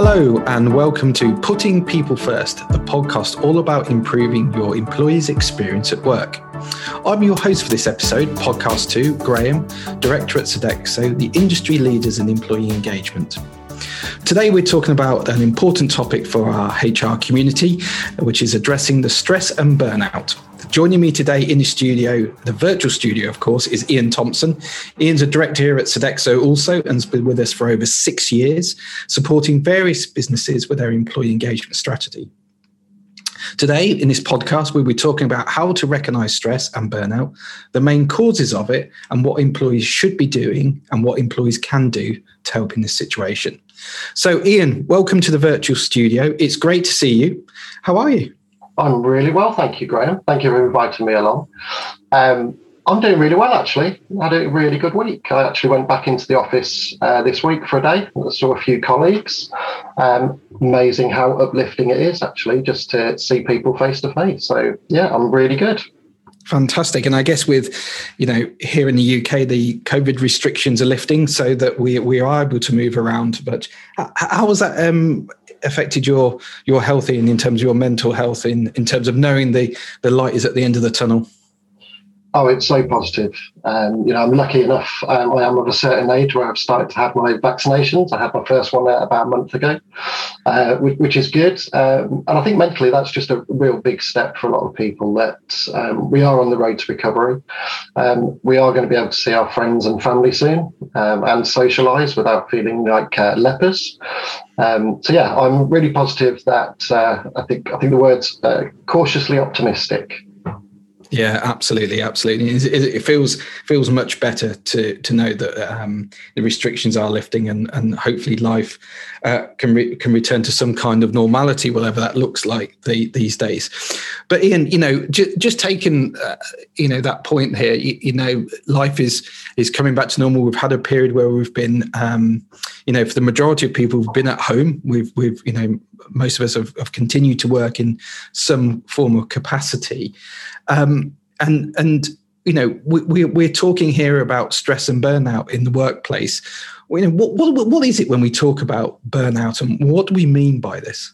Hello, and welcome to Putting People First, the podcast all about improving your employees' experience at work. I'm your host for this episode, Podcast 2, Graham, Director at Sodexo, the industry leaders in employee engagement. Today, we're talking about an important topic for our HR community, which is addressing the stress and burnout. Joining me today in the studio, the virtual studio, of course, is Ian Thompson. Ian's a director here at Sodexo also and has been with us for over six years, supporting various businesses with their employee engagement strategy. Today, in this podcast, we'll be talking about how to recognize stress and burnout, the main causes of it, and what employees should be doing and what employees can do to help in this situation. So, Ian, welcome to the virtual studio. It's great to see you. How are you? I'm really well, thank you, Graham. Thank you for inviting me along. Um, I'm doing really well, actually. I had a really good week. I actually went back into the office uh, this week for a day. I saw a few colleagues. Um, amazing how uplifting it is, actually, just to see people face to face. So, yeah, I'm really good. Fantastic. And I guess with, you know, here in the UK, the COVID restrictions are lifting so that we, we are able to move around. But how, was that um, affected your your health in, in terms of your mental health in, in terms of knowing the, the light is at the end of the tunnel? Oh, it's so positive. Um, you know, I'm lucky enough. Um, I am of a certain age where I've started to have my vaccinations. I had my first one about a month ago, uh, which, which, is good. Um, and I think mentally, that's just a real big step for a lot of people. That um, we are on the road to recovery. Um, we are going to be able to see our friends and family soon um, and socialise without feeling like uh, lepers. so yeah, I'm really positive. That uh, I think I think the words uh, cautiously optimistic. Yeah, absolutely, absolutely. It feels feels much better to to know that um, the restrictions are lifting and and hopefully life uh, can re- can return to some kind of normality, whatever that looks like the, these days. But Ian, you know, j- just taking uh, you know that point here, you, you, know, life is is coming back to normal. We've had a period where we've been, um, you know, for the majority of people, we've been at home. We've we've you know most of us have, have continued to work in some form of capacity. Um, and and you know we, we, are talking here about stress and burnout in the workplace you know what, what what is it when we talk about burnout and what do we mean by this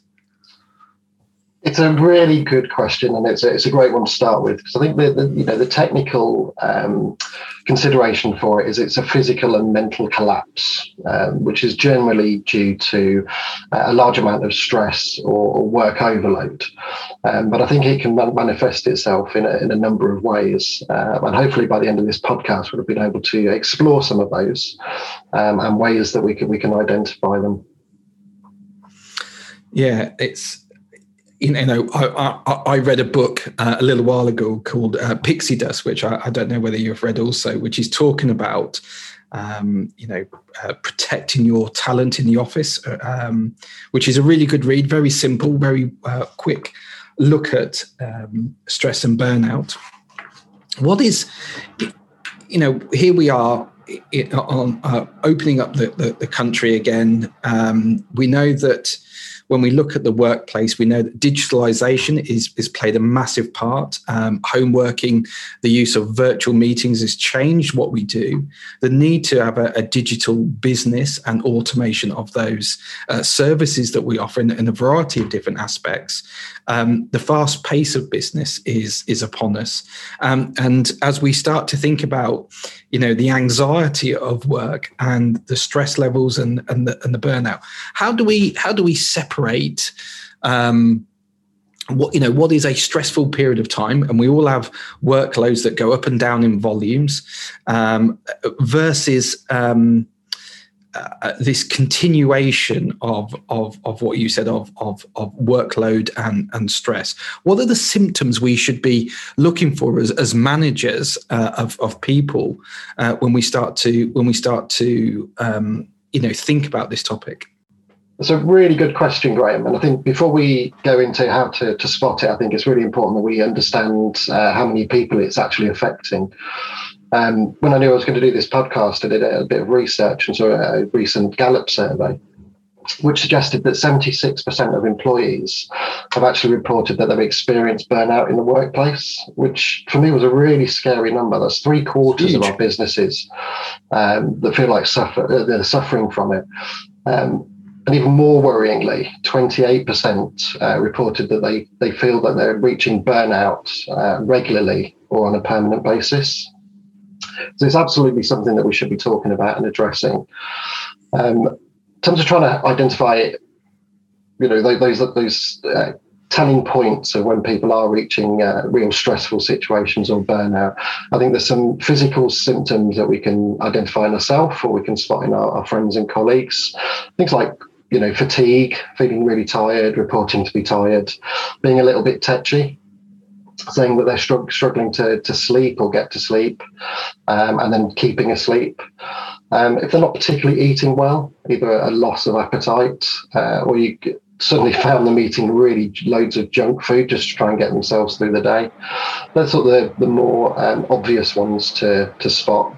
it's a really good question, and it's a, it's a great one to start with because I think the, the, you know the technical um, consideration for it is it's a physical and mental collapse, um, which is generally due to uh, a large amount of stress or, or work overload. Um, but I think it can manifest itself in a, in a number of ways, uh, and hopefully by the end of this podcast, we'll have been able to explore some of those um, and ways that we can we can identify them. Yeah, it's you know, I, I, I read a book uh, a little while ago called uh, Pixie Dust, which I, I, don't know whether you've read also, which is talking about, um, you know, uh, protecting your talent in the office, uh, um, which is a really good read, very simple, very uh, quick look at um, stress and burnout. What is, you know, here we are on uh, opening up the, the, the country again. Um, we know that when we look at the workplace, we know that digitalization is, is played a massive part. Um, home working, the use of virtual meetings has changed what we do. The need to have a, a digital business and automation of those uh, services that we offer in, in, a variety of different aspects. Um, the fast pace of business is is upon us, um, and as we start to think about, you know, the anxiety of work and the stress levels and and the, and the burnout, how do we how do we separate separate um, what you know what is a stressful period of time and we all have workloads that go up and down in volumes um, versus um, uh, this continuation of, of of what you said of of, of workload and, and stress. What are the symptoms we should be looking for as, as managers uh, of, of people uh, when we start to when we start to um, you know think about this topic it's a really good question, Graham. And I think before we go into how to, to spot it, I think it's really important that we understand uh, how many people it's actually affecting. Um, when I knew I was going to do this podcast, I did a, a bit of research and saw a recent Gallup survey, which suggested that 76% of employees have actually reported that they've experienced burnout in the workplace, which for me was a really scary number. That's three quarters Huge. of our businesses um, that feel like suffer, they're suffering from it. Um, and even more worryingly, 28% uh, reported that they, they feel that they're reaching burnout uh, regularly or on a permanent basis. So it's absolutely something that we should be talking about and addressing. Um, in terms of trying to identify, you know, those those uh, telling points of when people are reaching uh, real stressful situations or burnout. I think there's some physical symptoms that we can identify in ourselves or we can spot in our, our friends and colleagues. Things like you know, fatigue, feeling really tired, reporting to be tired, being a little bit tetchy, saying that they're strugg- struggling to, to sleep or get to sleep, um, and then keeping asleep. Um, if they're not particularly eating well, either a loss of appetite uh, or you suddenly found them eating really loads of junk food just to try and get themselves through the day. That's sort of the, the more um, obvious ones to, to spot.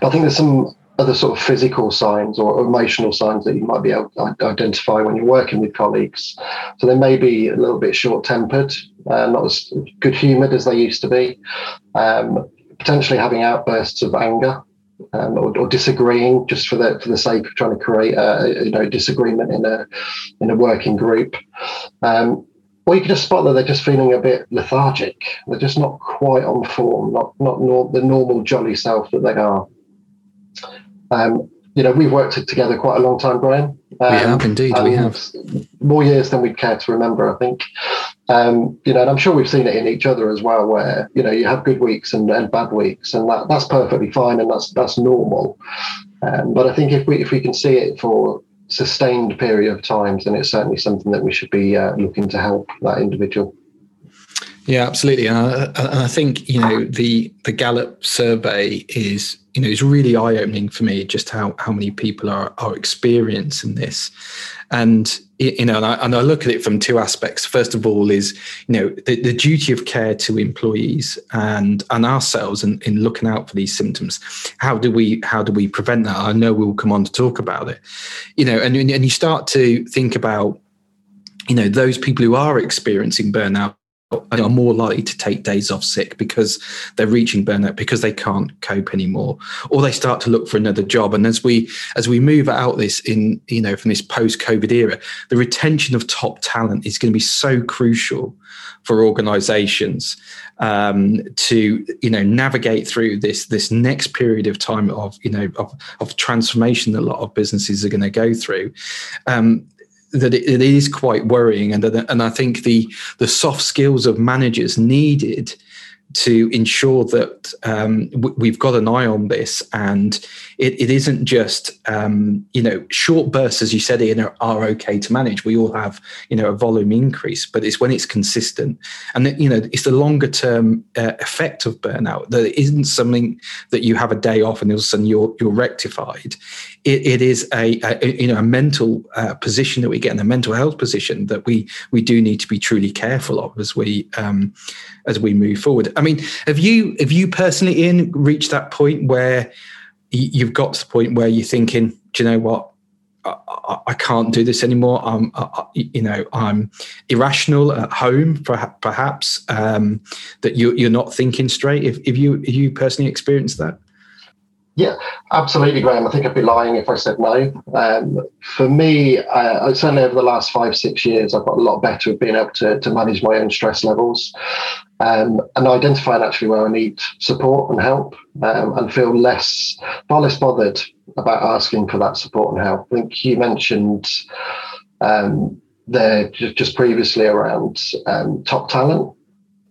But I think there's some other sort of physical signs or emotional signs that you might be able to identify when you're working with colleagues. So they may be a little bit short tempered, uh, not as good humoured as they used to be, um, potentially having outbursts of anger. Um, or, or, disagreeing just for the for the sake of trying to create a you know disagreement in a in a working group, um, or you can just spot that they're just feeling a bit lethargic. They're just not quite on form, not not nor- the normal jolly self that they are. Um, you know, we've worked together quite a long time, Brian. Um, we have indeed. We have more years than we'd care to remember. I think. Um, you know, and I'm sure we've seen it in each other as well, where you know you have good weeks and, and bad weeks, and that, that's perfectly fine and that's that's normal. Um, but I think if we if we can see it for sustained period of times, then it's certainly something that we should be uh, looking to help that individual. Yeah, absolutely, and I, and I, think you know the the Gallup survey is you know is really eye opening for me just how how many people are are experiencing this, and you know, and I, and I look at it from two aspects. First of all, is you know the, the duty of care to employees and and ourselves in, in looking out for these symptoms. How do we how do we prevent that? I know we'll come on to talk about it. You know, and and you start to think about you know those people who are experiencing burnout are more likely to take days off sick because they're reaching burnout because they can't cope anymore. Or they start to look for another job. And as we as we move out this in you know from this post covid era the retention of top talent is going to be so crucial for organizations um, to you know navigate through this this next period of time of you know of, of transformation that a lot of businesses are going to go through. Um, that it, it is quite worrying, and and I think the the soft skills of managers needed to ensure that um, we've got an eye on this and it, it isn't just um, you know short bursts as you said Ian are, are, okay to manage. We all have you know a volume increase but it's when it's consistent. And that, you know it's the longer term uh, effect of burnout that it isn't something that you have a day off and all of a sudden you're you're rectified it, it is a, a, you know a mental uh, position that we get in a mental health position that we we do need to be truly careful of as we um, as we move forward. I mean, have you have you personally, Ian, reached that point where you've got to the point where you're thinking, do you know what? I, can't do this anymore. I'm, you know, I'm irrational at home, perhaps. Um, that you, you're not thinking straight. If, if you, if you personally experienced that. Yeah, absolutely, Graham. I think I'd be lying if I said no. Um, for me, uh, certainly over the last five, six years, I've got a lot better at being able to, to manage my own stress levels um, and identifying actually where I need support and help um, and feel less, far less bothered about asking for that support and help. I think you mentioned um, there just previously around um, top talent.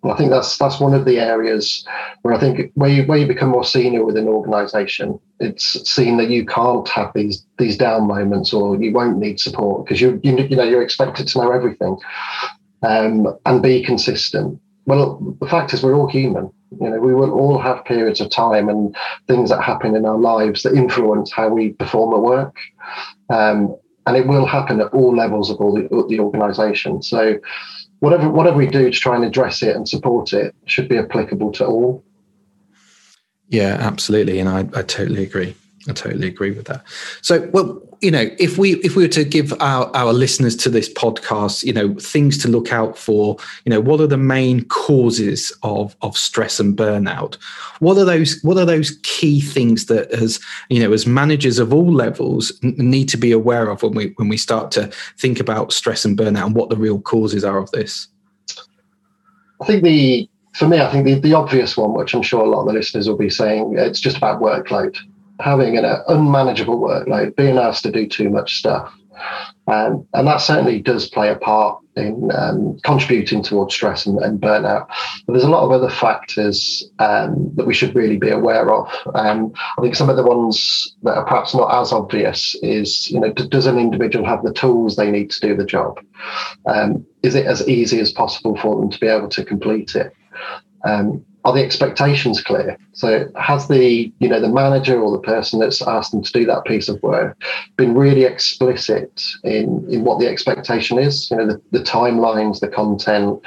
I think that's that's one of the areas where I think where you where you become more senior within an organisation, it's seen that you can't have these these down moments or you won't need support because you you you know you're expected to know everything um, and be consistent. Well, the fact is we're all human. You know, we will all have periods of time and things that happen in our lives that influence how we perform at work. Um, and it will happen at all levels of all the, the organisation. So whatever whatever we do to try and address it and support it should be applicable to all. Yeah, absolutely, and I, I totally agree. I totally agree with that. So, well, you know, if we if we were to give our, our listeners to this podcast, you know, things to look out for, you know, what are the main causes of of stress and burnout? What are those what are those key things that as you know, as managers of all levels need to be aware of when we when we start to think about stress and burnout and what the real causes are of this? I think the for me, I think the, the obvious one, which I'm sure a lot of the listeners will be saying, it's just about workload having an unmanageable workload, being asked to do too much stuff. And that certainly does play a part in um, contributing towards stress and, and, burnout. But there's a lot of other factors um, that we should really be aware of. Um, I think some of the ones that are perhaps not as obvious is, you know, does an individual have the tools they need to do the job? Um, is it as easy as possible for them to be able to complete it? Um, are the expectations clear? So has the you know the manager or the person that's asked them to do that piece of work been really explicit in in what the expectation is? You know the, the timelines, the content,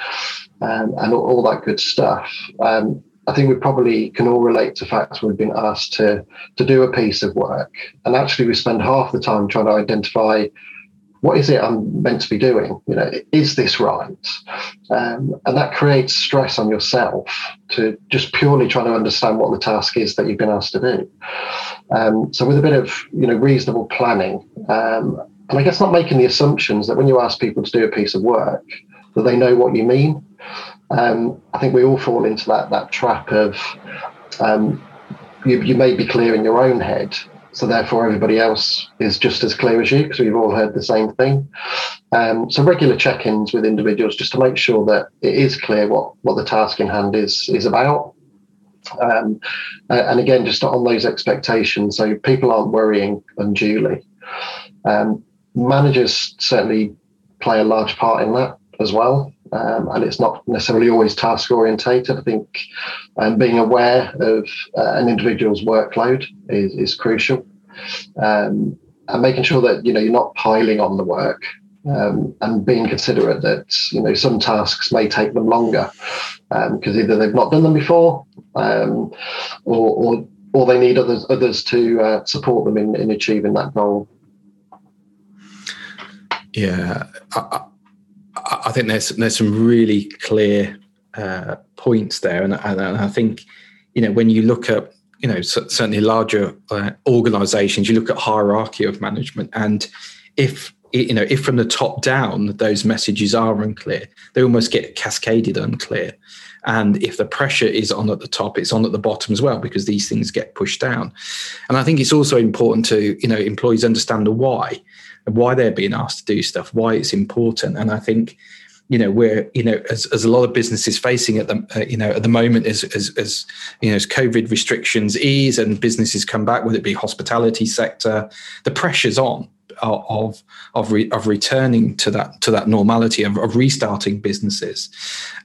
um, and all, all, that good stuff. Um, I think we probably can all relate to facts we've been asked to to do a piece of work, and actually we spend half the time trying to identify what is it I'm meant to be doing? You know, is this right? Um, and that creates stress on yourself to just purely trying to understand what the task is that you've been asked to do. Um, so with a bit of you know reasonable planning, um, and I guess not making the assumptions that when you ask people to do a piece of work that they know what you mean. Um, I think we all fall into that that trap of um, you, you may be clear in your own head so therefore everybody else is just as clear as you because we've all heard the same thing. Um, so regular check-ins with individuals just to make sure that it is clear what what the task in hand is is about. Um, and again, just on those expectations, so people aren't worrying unduly. Um, managers certainly play a large part in that as well. Um, and it's not necessarily always task orientated. I think um, being aware of uh, an individual's workload is, is crucial, um, and making sure that you know you're not piling on the work, um, and being considerate that you know some tasks may take them longer because um, either they've not done them before, um, or, or or they need others others to uh, support them in, in achieving that goal. Yeah, I, I think there's there's some really clear uh, points there, and, and, I think you know when you look at you know certainly larger uh, organisations, you look at hierarchy of management, and if you know if from the top down those messages are unclear, they almost get cascaded unclear. And if the pressure is on at the top, it's on at the bottom as well because these things get pushed down. And I think it's also important to you know employees understand the why why they're being asked to do stuff, why it's important. And I think, you know, we're, you know, as, as a lot of businesses facing at the, uh, you know, at the moment as, as, as, you know, as COVID restrictions ease and businesses come back, whether it be hospitality sector, the pressure's on of of re, of returning to that to that normality of, of restarting businesses,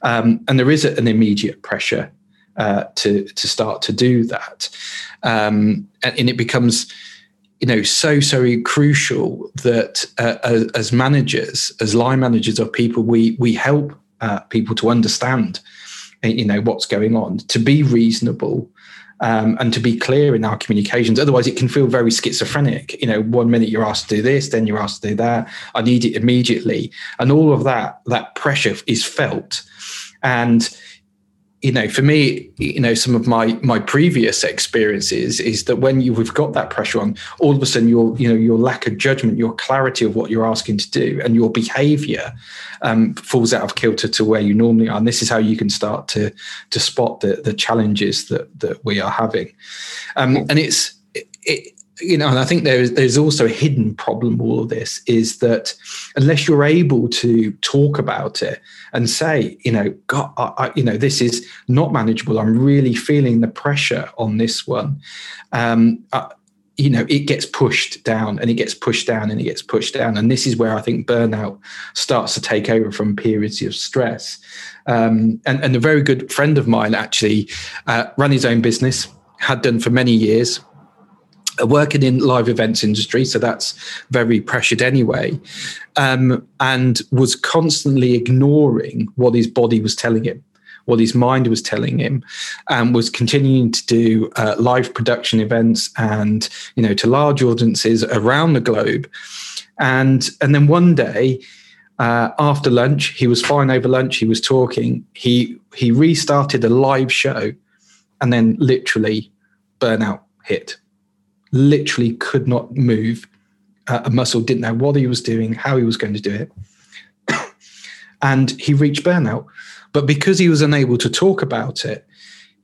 um, and there is an immediate pressure uh, to to start to do that, um, and, and, it becomes you know so so crucial that uh, as, managers as line managers of people we we help uh, people to understand uh, you know what's going on to be reasonable um, and to be clear in our communications. Otherwise it can feel very schizophrenic. You know one minute you're asked to do this then you're asked to do that. I need it immediately. And all of that that pressure is felt. And you know, for me, you know, some of my my previous experiences is that when you've got that pressure on, all of a sudden your you know your lack of judgment, your clarity of what you're asking to do, and your behaviour um, falls out of kilter to where you normally are. And this is how you can start to to spot the the challenges that that we are having. Um, and it's it, you know, and I think there's there's also a hidden problem. All of this is that unless you're able to talk about it and say, you know, God, I, I, you know, this is not manageable. I'm really feeling the pressure on this one. Um, uh, you know, it gets pushed down and it gets pushed down and it gets pushed down, and this is where I think burnout starts to take over from periods of stress. Um, and, and a very good friend of mine actually uh, ran his own business, had done for many years working in live events industry, so that's very pressured anyway, um, and was constantly ignoring what his body was telling him, what his mind was telling him, and was continuing to do uh, live production events and you know to large audiences around the globe, and and then one day. Uh, after lunch, he was fine over lunch. He was talking. He he restarted a live show, and then literally burnout hit. Literally could not move uh, a muscle, didn't know what he was doing, how he was going to do it. and he reached burnout. But because he was unable to talk about it,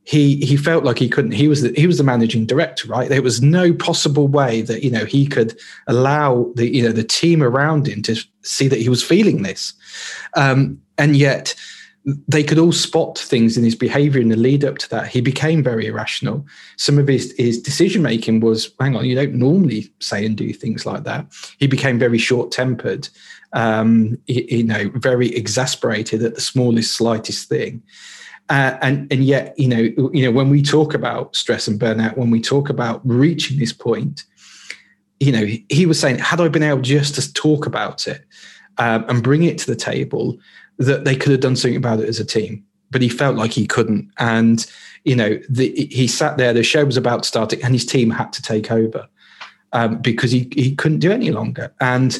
he he felt like he couldn't. He was the, he was the managing director, right? There was no possible way that you know he could allow the you know the team around him to see that he was feeling this, um, and yet they could all spot things in his behavior in the lead up to that. He became very irrational. Some of his, his decision making was, hang on, you don't normally say and do things like that. He became very short tempered, um, you, know, very exasperated at the smallest, slightest thing. Uh, and and yet, you know, you know, when we talk about stress and burnout, when we talk about reaching this point, you know, he was saying, had I been able just to talk about it um, and bring it to the table, that they could have done something about it as a team, but he felt like he couldn't. And you know, the, he sat there. The show was about starting, and his team had to take over um, because he he couldn't do any longer. And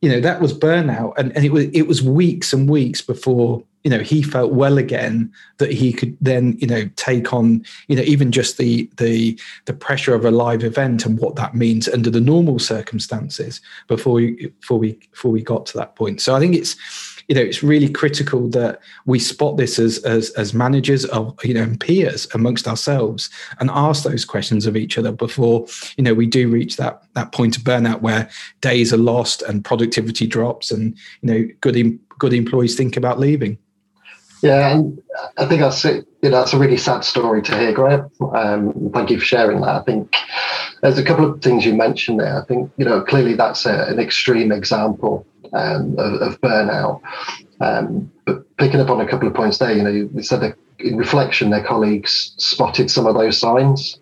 you know that was burnout, and, and it was it was weeks and weeks before you know he felt well again that he could then you know take on you know even just the the the pressure of a live event and what that means under the normal circumstances before we before we before we got to that point so i think it's you know it's really critical that we spot this as as as managers of you know and peers amongst ourselves and ask those questions of each other before you know we do reach that that point of burnout where days are lost and productivity drops and you know good good employees think about leaving yeah, and I think that's. You know, that's a really sad story to hear, Graham. Um, thank you for sharing that. I think there's a couple of things you mentioned there. I think you know clearly that's a, an extreme example um, of, of, burnout. Um, but picking up on a couple of points there, you know, you said that in reflection, their colleagues spotted some of those signs.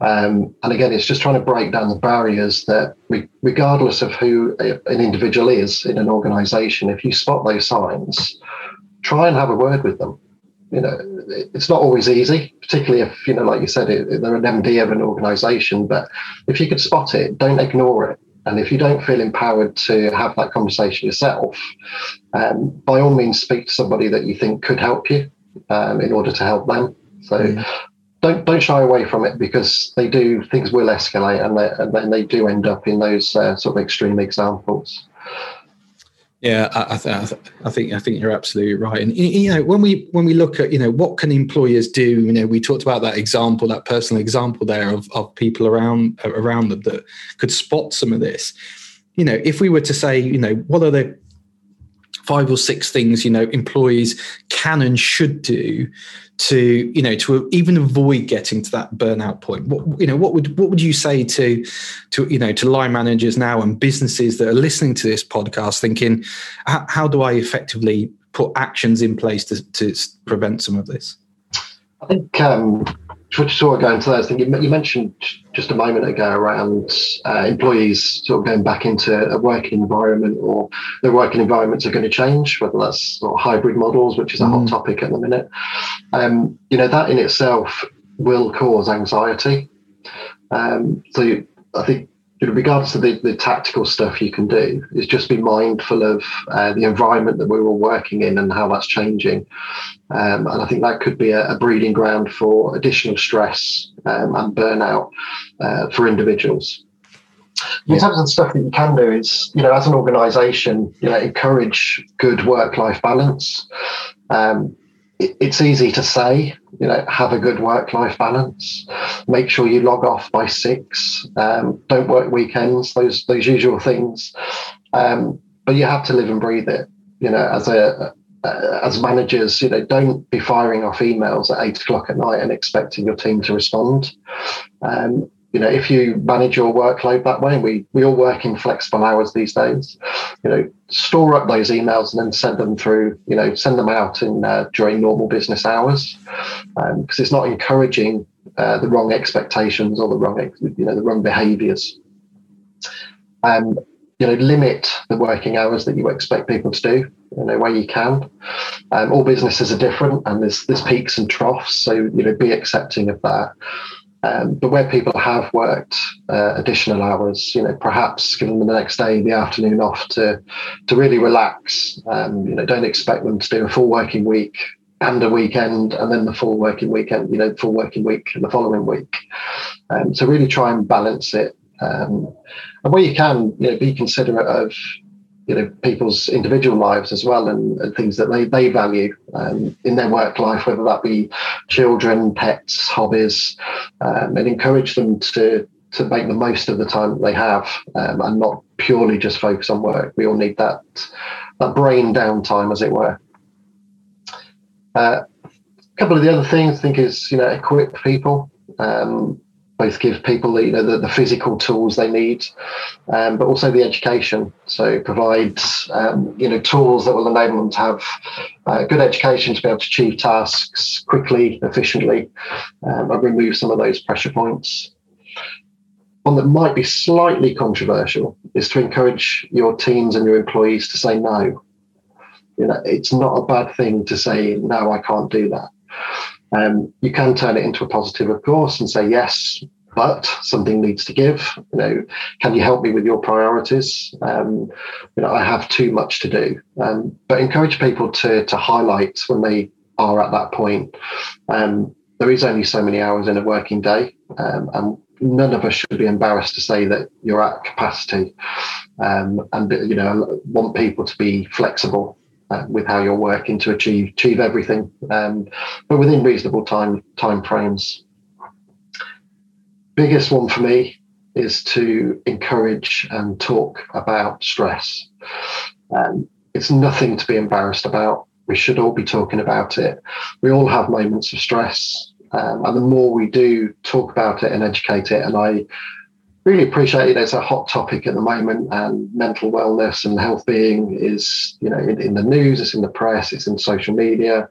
Um, and again, it's just trying to break down the barriers that, re- regardless of who an individual is in an organization, if you spot those signs, try and have a word with them. You know, it's not always easy, particularly if, you know, like you said, it, they're an MD of an organization. But if you could spot it, don't ignore it. And if you don't feel empowered to have that conversation yourself, um, by all means, speak to somebody that you think could help you um, in order to help them. So mm. don't don't shy away from it because they do things will escalate and, they, and then they do end up in those uh, sort of extreme examples. Yeah, I, I, I, think I think you're absolutely right. And you know, when we when we look at you know what can employers do, you know, we talked about that example, that personal example there of, of people around around them that could spot some of this. You know, if we were to say, you know, what are the five or six things you know employees can and should do to you know to even avoid getting to that burnout point. What you know what would what would you say to to you know to line managers now and businesses that are listening to this podcast thinking how, do i effectively put actions in place to, to prevent some of this? I think um to sort of go into those things, you mentioned just a moment ago around uh, employees sort of going back into a working environment or their working environments are going to change, whether that's sort of hybrid models, which is a mm. hot topic at the minute. Um, you know, that in itself will cause anxiety. Um, so you, I think in regards to the, the tactical stuff you can do is just be mindful of uh, the environment that we're all working in and how that's changing. Um, and i think that could be a, a breeding ground for additional stress um, and burnout uh, for individuals. In terms of the stuff that you can do is you know as an organization you know encourage good work life balance. Um, it's easy to say, you know, have a good work life balance. Make sure you log off by six. Um, don't work weekends. Those those usual things. Um, but you have to live and breathe it. You know, as a as managers, you know, don't be firing off emails at eight o'clock at night and expecting your team to respond. Um, you know, if you manage your workload that way, we we all work in flexible hours these days. You know, store up those emails and then send them through. You know, send them out in uh, during normal business hours, because um, it's not encouraging uh, the wrong expectations or the wrong you know the wrong behaviours. Um, you know, limit the working hours that you expect people to do, you know, where you can. Um, all businesses are different and there's, there's peaks and troughs. So, you know, be accepting of that. Um, but where people have worked uh, additional hours, you know, perhaps give them the next day, the afternoon off to to really relax. Um, you know, don't expect them to do a full working week and a weekend, and then the full working weekend. You know, full working week and the following week. Um, so really try and balance it, um, and where you can, you know, be considerate of you know people's individual lives as well and, and things that they they value um, in their work life whether that be children pets hobbies um, and encourage them to to make the most of the time that they have um, and not purely just focus on work. We all need that that brain downtime as it were. Uh, a couple of the other things i think is you know equip people. Um, both give people the, you know, the, the physical tools they need, um, but also the education. So provide um, you know tools that will enable them to have uh, good education to be able to achieve tasks quickly, efficiently, um, and remove some of those pressure points. One that might be slightly controversial is to encourage your teams and your employees to say no. You know, it's not a bad thing to say no. I can't do that. Um, you can turn it into a positive, of course, and say, yes, but something needs to give. You know, can you help me with your priorities? Um, you know, I have too much to do. Um, but encourage people to to highlight when they are at that point. Um, there is only so many hours in a working day, um, and none of us should be embarrassed to say that you're at capacity. Um, and you know, want people to be flexible uh, with how you're working to achieve achieve everything, um, but within reasonable time time frames. Biggest one for me is to encourage and talk about stress. Um, it's nothing to be embarrassed about. We should all be talking about it. We all have moments of stress, um, and the more we do talk about it and educate it, and I really appreciate it. It's a hot topic at the moment, and mental wellness and health being is, you know, in, in the news, it's in the press, it's in social media,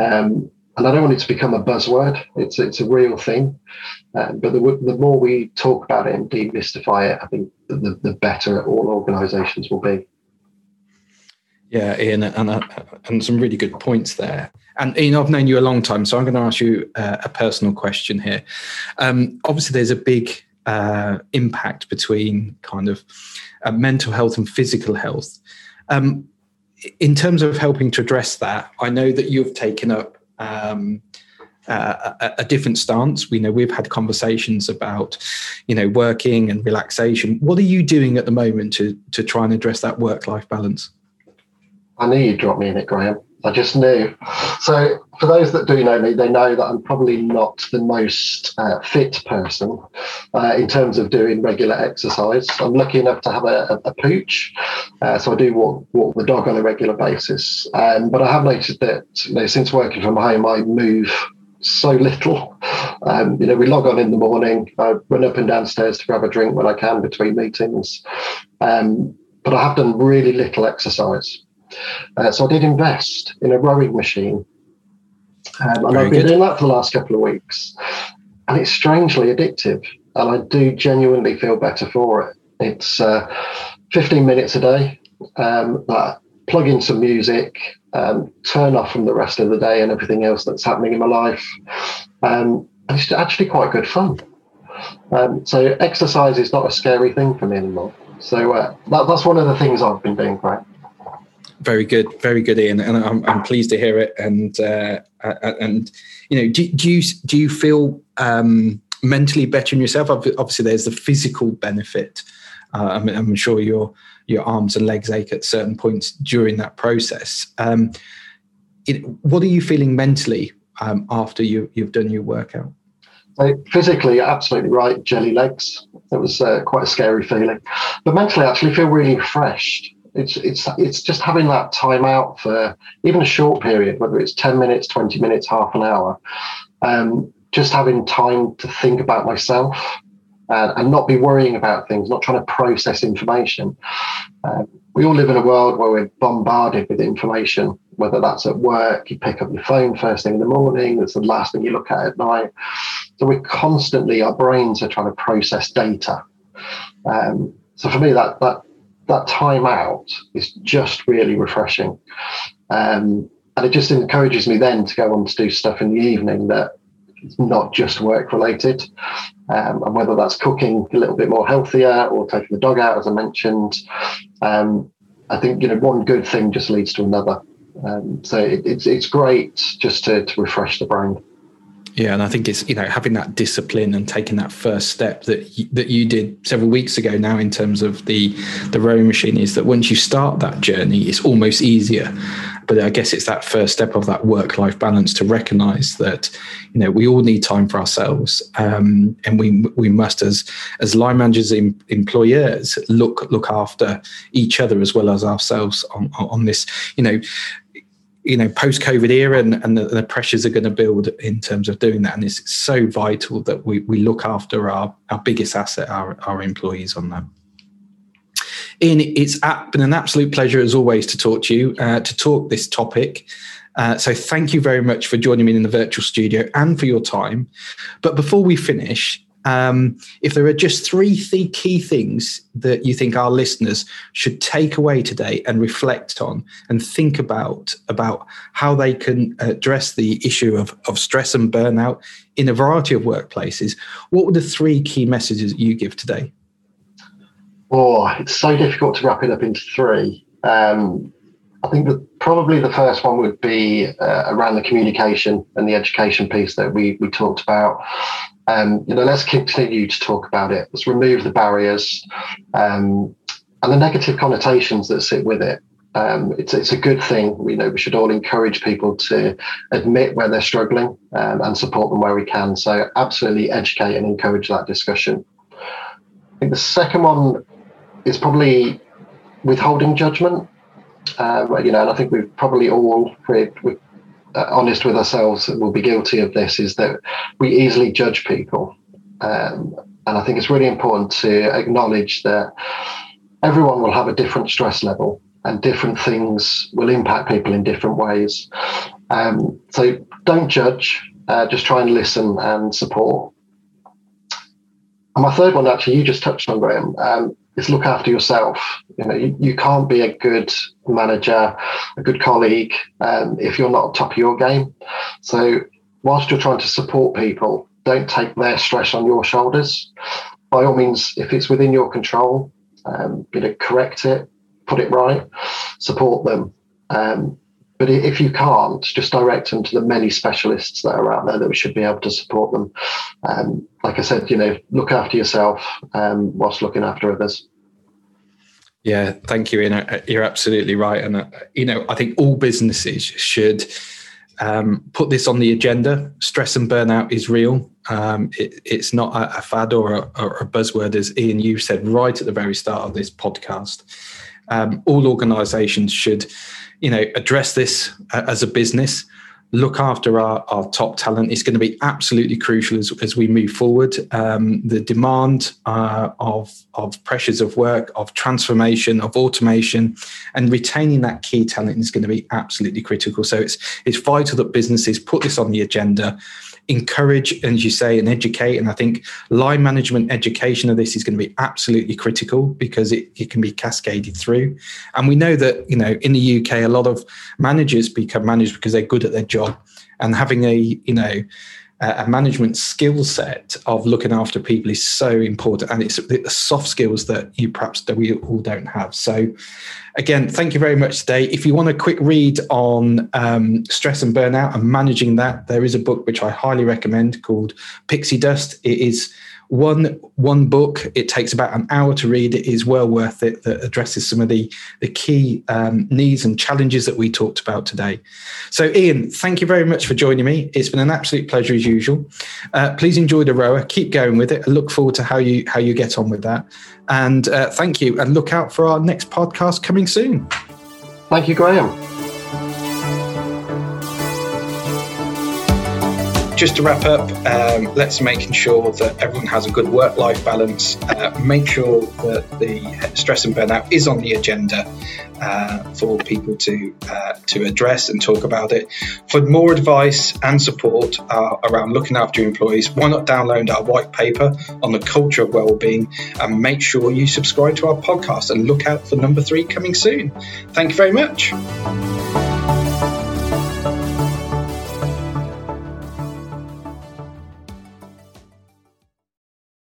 um, and I don't want it to become a buzzword. It's it's a real thing, um, but the, the more we talk about it and demystify it, I think the, the better all organisations will be. Yeah, Ian, and uh, and some really good points there. And Ian, I've known you a long time, so I'm going to ask you uh, a personal question here. Um, obviously, there's a big uh, impact between kind of uh, mental health and physical health. Um, in terms of helping to address that, I know that you've taken up um, uh, a, a, different stance. We know we've had conversations about, you know, working and relaxation. What are you doing at the moment to to try and address that work life balance? I knew you'd drop me in it, Graham. I just knew. So, for those that do know me, they know that I'm probably not the most uh, fit person uh, in terms of doing regular exercise. I'm lucky enough to have a, a, a pooch, uh, so I do walk, walk the dog on a regular basis. Um, but I have noticed that you know, since working from home, I move so little. Um, you know, we log on in the morning. I run up and downstairs to grab a drink when I can between meetings. Um, but I have done really little exercise. Uh, so I did invest in a rowing machine. Um, and Very I've been good. doing that for the last couple of weeks. And it's strangely addictive. And I do genuinely feel better for it. It's uh, 15 minutes a day. Um, plug in some music, um, turn off from the rest of the day and everything else that's happening in my life. Um, and it's actually quite good fun. Um, so exercise is not a scary thing for me anymore. So uh, that, that's one of the things I've been doing, Frank. Very good, very good, Ian, and I'm, I'm pleased to hear it. And uh, and you know, do, do you do you feel um, mentally better in yourself? Obviously, there's the physical benefit. Uh, I mean, I'm sure your your arms and legs ache at certain points during that process. Um, it, what are you feeling mentally um, after you you've done your workout? So physically, absolutely right. Jelly legs. It was uh, quite a scary feeling, but mentally, I actually feel really refreshed. It's it's it's just having that time out for even a short period, whether it's ten minutes, twenty minutes, half an hour. Um, just having time to think about myself and, and, not be worrying about things, not trying to process information. Um, we all live in a world where we're bombarded with information, whether that's at work, you pick up your phone first thing in the morning, it's the last thing you look at at night. So we're constantly, our brains are trying to process data. Um, so for me, that that that time out is just really refreshing. Um, and it just encourages me then to go on to do stuff in the evening that is not just work related. Um, and whether that's cooking a little bit more healthier or taking the dog out, as I mentioned, um, I think you know one good thing just leads to another. Um, so it, it's it's great just to, to refresh the brain. Yeah, and I think it's you know having that discipline and taking that first step that you, that you did several weeks ago now in terms of the the rowing machine is that once you start that journey, it's almost easier. But I guess it's that first step of that work life balance to recognise that you know we all need time for ourselves, um, and we we must as as line managers, em, employers look look after each other as well as ourselves on on this. You know, you know post covid era and, and the, the, pressures are going to build in terms of doing that. And it's so vital that we, we look after our our biggest asset our, our employees on that. Ian, it's been an absolute pleasure as always to talk to you uh, to talk this topic. Uh, so thank you very much for joining me in the virtual studio and for your time. But before we finish um, if there are just three th- key things that you think our listeners should take away today and reflect on and think about about how they can address the issue of, of stress and burnout in a variety of workplaces, what would the three key messages you give today? Oh, it's so difficult to wrap it up into three. Um, I think that probably the first one would be uh, around the communication and the education piece that we we talked about. Um, you know, let's continue to talk about it. Let's remove the barriers um, and the negative connotations that sit with it. Um, it's it's a good thing. We know we should all encourage people to admit where they're struggling um, and support them where we can. So absolutely educate and encourage that discussion. I think the second one is probably withholding judgment. Uh, you know, and I think we've probably all we uh, honest with ourselves and will be guilty of this is that we easily judge people. Um, and I think it's really important to acknowledge that everyone will have a different stress level and different things will impact people in different ways. Um, so don't judge, uh, just try and listen and support. And my third one, actually, you just touched on, Graham, um, is look after yourself. You know, you, you can't be a good manager, a good colleague, um, if you're not top of your game. So, whilst you're trying to support people, don't take their stress on your shoulders. By all means, if it's within your control, um, you know, correct it, put it right, support them. Um, but if you can't, just direct them to the many specialists that are out there that we should be able to support them. Um, like I said, you know, look after yourself um, whilst looking after others. Yeah, thank you, Ian. You're absolutely right, and uh, you know, I think all businesses should um, put this on the agenda. Stress and burnout is real. Um, it, it's not a, a fad or a, or a, buzzword, as Ian you said right at the very start of this podcast. Um, all organisations should, you know, address this uh, as a business look after our, our top talent is going to be absolutely crucial as, as we move forward. Um, the demand uh, of, of pressures of work, of transformation, of automation, and retaining that key talent is going to be absolutely critical. So it's it's vital that businesses put this on the agenda encourage, as you say, and educate. And I think line management education of this is going to be absolutely critical because it, it can be cascaded through. And we know that, you know, in the UK, a lot of managers become managers because they're good at their job. And having a, you know, a management skill set of looking after people is so important and it's the soft skills that you perhaps that we all don't have. So again thank you very much today. If you want a quick read on um, stress and burnout and managing that there is a book which i highly recommend called pixie dust. It is one one book. It takes about an hour to read. It is well worth it that addresses some of the the key um, needs and challenges that we talked about today. So ian thank you very much for joining me. It's been an absolute pleasure as usual. Uh, please enjoy the rower. Keep going with it. I look forward to how you how you get on with that. And uh, thank you. And look out for our next podcast coming soon. Thank you graham just to wrap up, um, let's making sure that everyone has a good work-life balance. Uh, make sure that the stress and burnout is on the agenda uh, for people to uh, to address and talk about it. For more advice and support uh, around looking after your employees, why not download our white paper on the culture of well-being and make sure you subscribe to our podcast and look out for number three coming soon. Thank you very much.